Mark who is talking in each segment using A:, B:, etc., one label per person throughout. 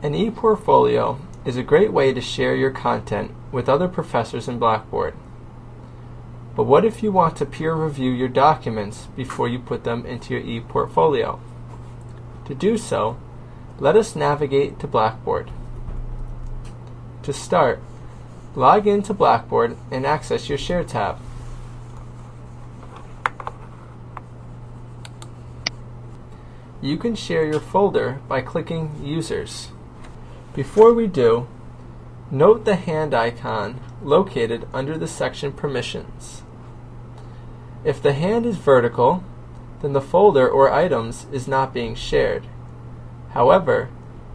A: An e-portfolio is a great way to share your content with other professors in Blackboard. But what if you want to peer review your documents before you put them into your e-portfolio? To do so, let us navigate to Blackboard. To start, log into Blackboard and access your Share tab. You can share your folder by clicking Users. Before we do, note the hand icon located under the section Permissions. If the hand is vertical, then the folder or items is not being shared. However,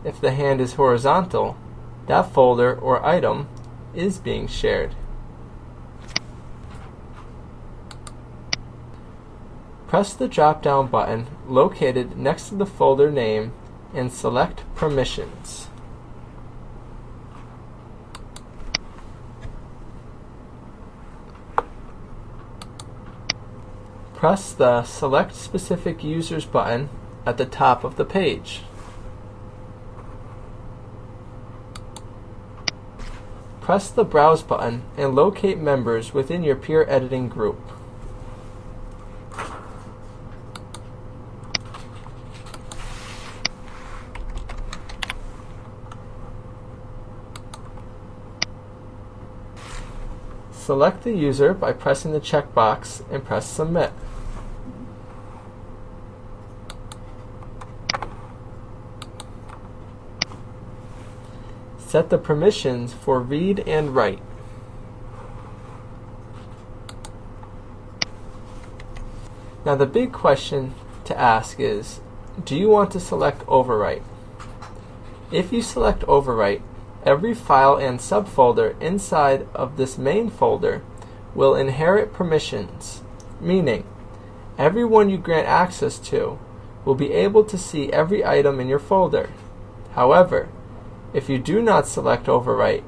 A: if the hand is horizontal, that folder or item is being shared. Press the drop-down button located next to the folder name and select Permissions. Press the Select Specific Users button at the top of the page. Press the Browse button and locate members within your peer editing group. Select the user by pressing the checkbox and press Submit. Set the permissions for read and write. Now the big question to ask is, do you want to select overwrite? If you select overwrite, every file and subfolder inside of this main folder will inherit permissions, meaning everyone you grant access to will be able to see every item in your folder. However, if you do not select overwrite,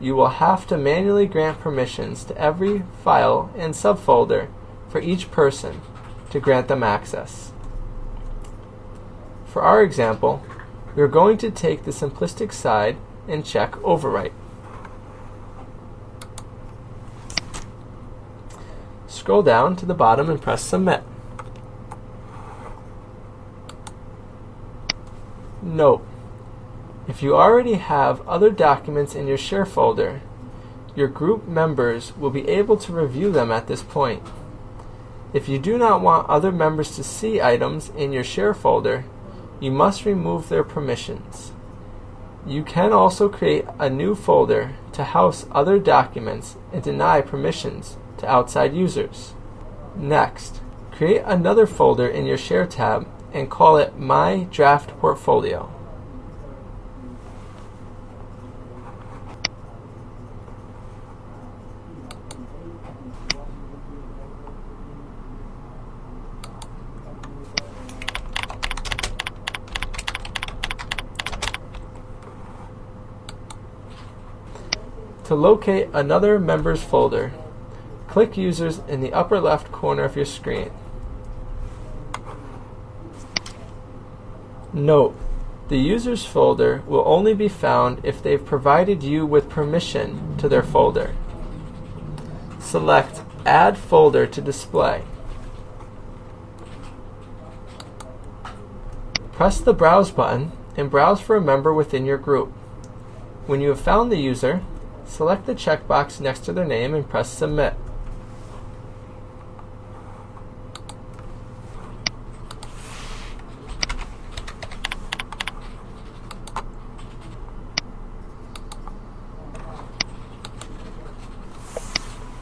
A: you will have to manually grant permissions to every file and subfolder for each person to grant them access. For our example, we are going to take the simplistic side and check overwrite. Scroll down to the bottom and press submit. Note, if you already have other documents in your share folder, your group members will be able to review them at this point. If you do not want other members to see items in your share folder, you must remove their permissions. You can also create a new folder to house other documents and deny permissions to outside users. Next, create another folder in your Share tab and call it My Draft Portfolio. To locate another members folder, click Users in the upper left corner of your screen. Note, the Users folder will only be found if they've provided you with permission to their folder. Select Add Folder to display. Press the Browse button and browse for a member within your group. When you have found the user, Select the checkbox next to their name and press Submit.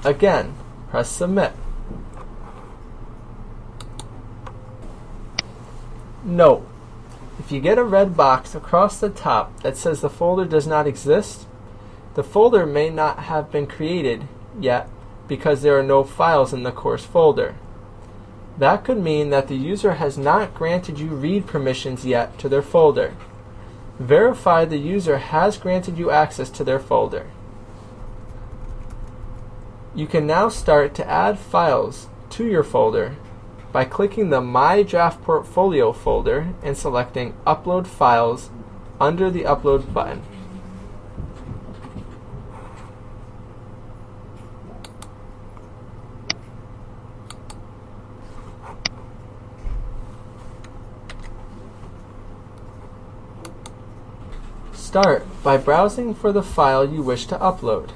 A: Again, press Submit. Note, if you get a red box across the top that says the folder does not exist, the folder may not have been created yet because there are no files in the course folder. That could mean that the user has not granted you read permissions yet to their folder. Verify the user has granted you access to their folder. You can now start to add files to your folder by clicking the My Draft Portfolio folder and selecting Upload Files under the Upload button. Start by browsing for the file you wish to upload.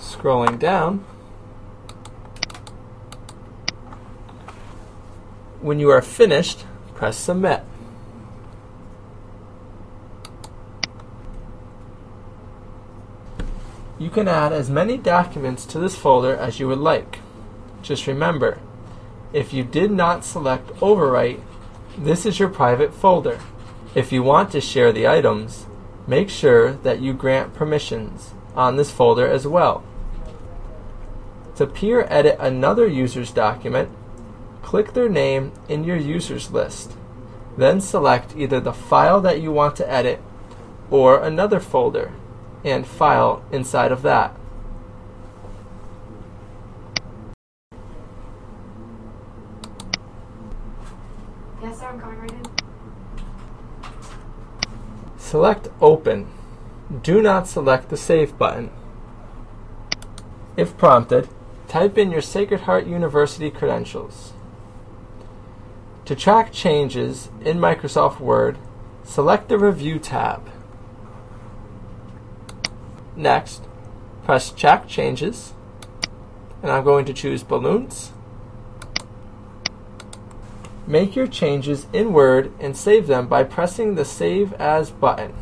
A: Scrolling down, when you are finished, press Submit. You can add as many documents to this folder as you would like. Just remember, if you did not select Overwrite, this is your private folder. If you want to share the items, make sure that you grant permissions on this folder as well. To peer edit another user's document, click their name in your users list. Then select either the file that you want to edit or another folder and file inside of that.
B: Yes, sir, I'm coming right in.
A: Select Open. Do not select the Save button. If prompted, type in your Sacred Heart University credentials. To track changes in Microsoft Word, select the Review tab. Next, press Check Changes, and I'm going to choose Balloons. Make your changes in Word and save them by pressing the Save As button.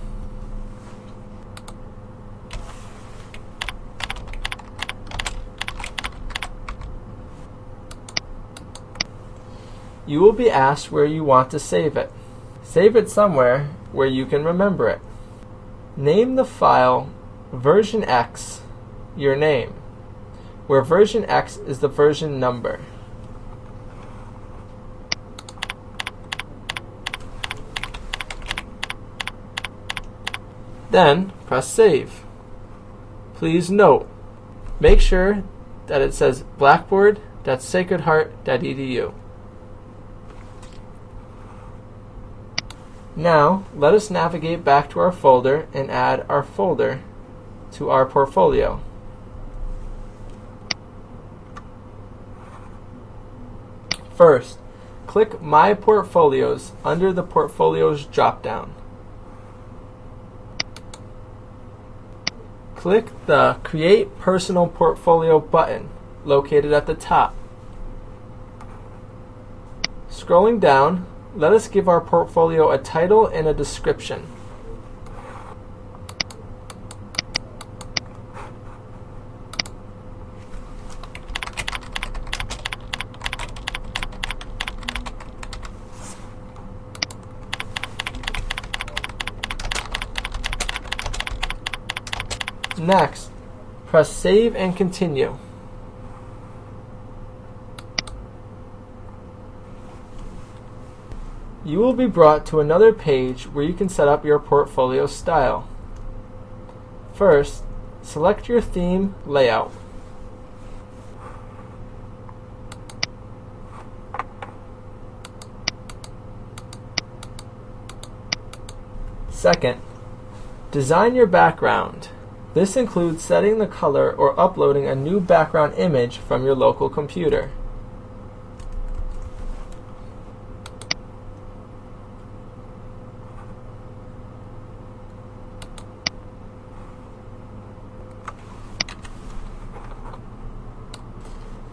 A: You will be asked where you want to save it. Save it somewhere where you can remember it. Name the file version X your name, where version X is the version number. Then press save. Please note, make sure that it says blackboard.sacredheart.edu. Now, let us navigate back to our folder and add our folder to our portfolio. First, click My Portfolios under the Portfolios dropdown. Click the Create Personal Portfolio button located at the top. Scrolling down, let us give our portfolio a title and a description. Next, press Save and Continue. You will be brought to another page where you can set up your portfolio style. First, select your theme layout. Second, design your background. This includes setting the color or uploading a new background image from your local computer.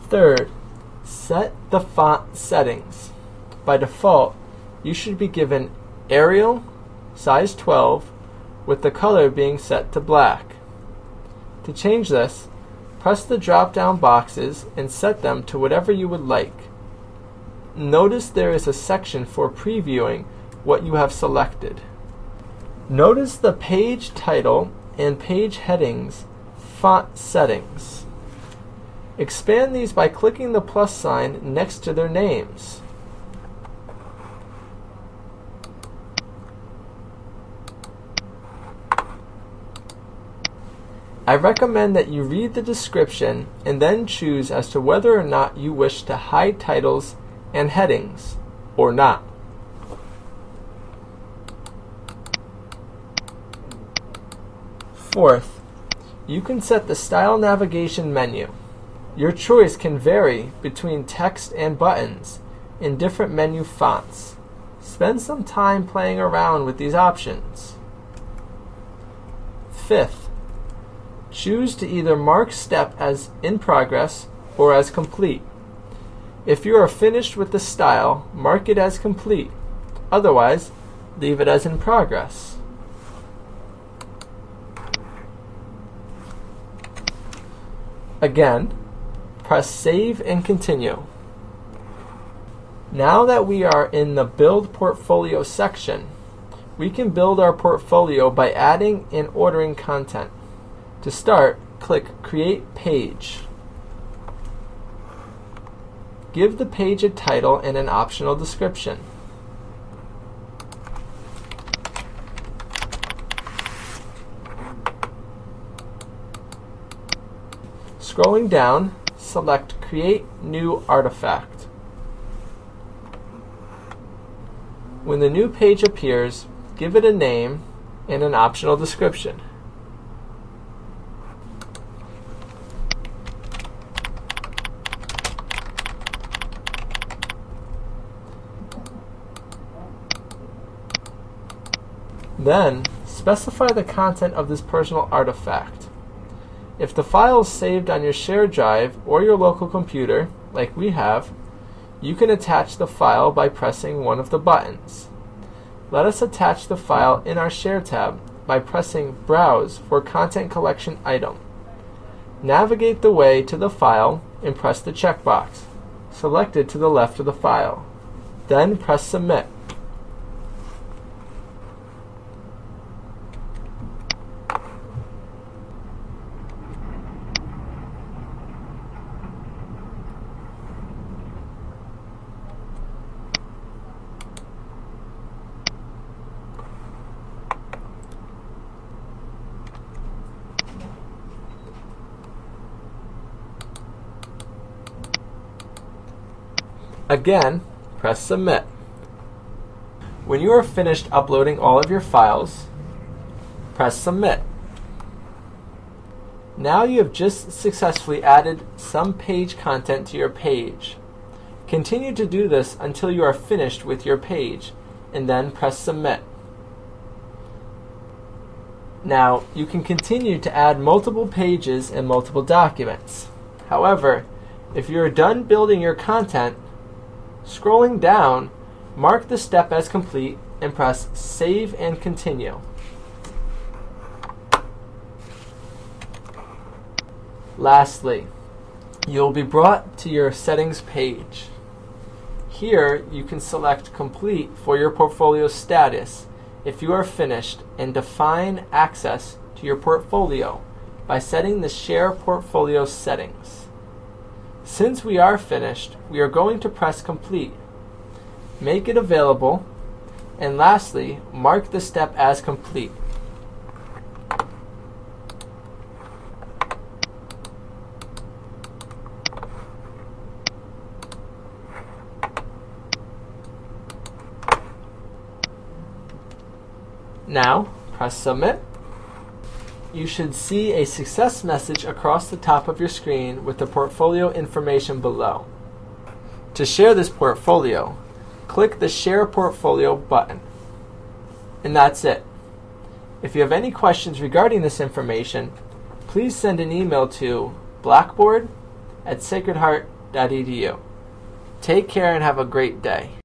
A: Third, set the font settings. By default, you should be given Arial, size 12, with the color being set to black. To change this, press the drop down boxes and set them to whatever you would like. Notice there is a section for previewing what you have selected. Notice the page title and page headings font settings. Expand these by clicking the plus sign next to their names. I recommend that you read the description and then choose as to whether or not you wish to hide titles and headings or not. Fourth, you can set the style navigation menu. Your choice can vary between text and buttons in different menu fonts. Spend some time playing around with these options. Fifth, choose to either mark step as in progress or as complete. If you are finished with the style, mark it as complete. Otherwise, leave it as in progress. Again, press save and continue. Now that we are in the build portfolio section, we can build our portfolio by adding and ordering content. To start, click create page. Give the page a title and an optional description. Scrolling down, select Create New Artifact. When the new page appears, give it a name and an optional description. Then, specify the content of this personal artifact. If the file is saved on your shared drive or your local computer, like we have, you can attach the file by pressing one of the buttons. Let us attach the file in our Share tab by pressing Browse for Content Collection Item. Navigate the way to the file and press the checkbox, selected to the left of the file. Then press Submit. Again, press Submit. When you are finished uploading all of your files, press Submit. Now you have just successfully added some page content to your page. Continue to do this until you are finished with your page, and then press Submit. Now, you can continue to add multiple pages and multiple documents. However, if you are done building your content, Scrolling down, mark the step as complete and press Save and Continue. Lastly, you'll be brought to your settings page. Here, you can select Complete for your portfolio status if you are finished and define access to your portfolio by setting the Share Portfolio settings. Since we are finished, we are going to press complete. Make it available. And lastly, mark the step as complete. Now, press submit you should see a success message across the top of your screen with the portfolio information below. To share this portfolio, click the Share Portfolio button. And that's it. If you have any questions regarding this information, please send an email to blackboard at sacredheart.edu. Take care and have a great day.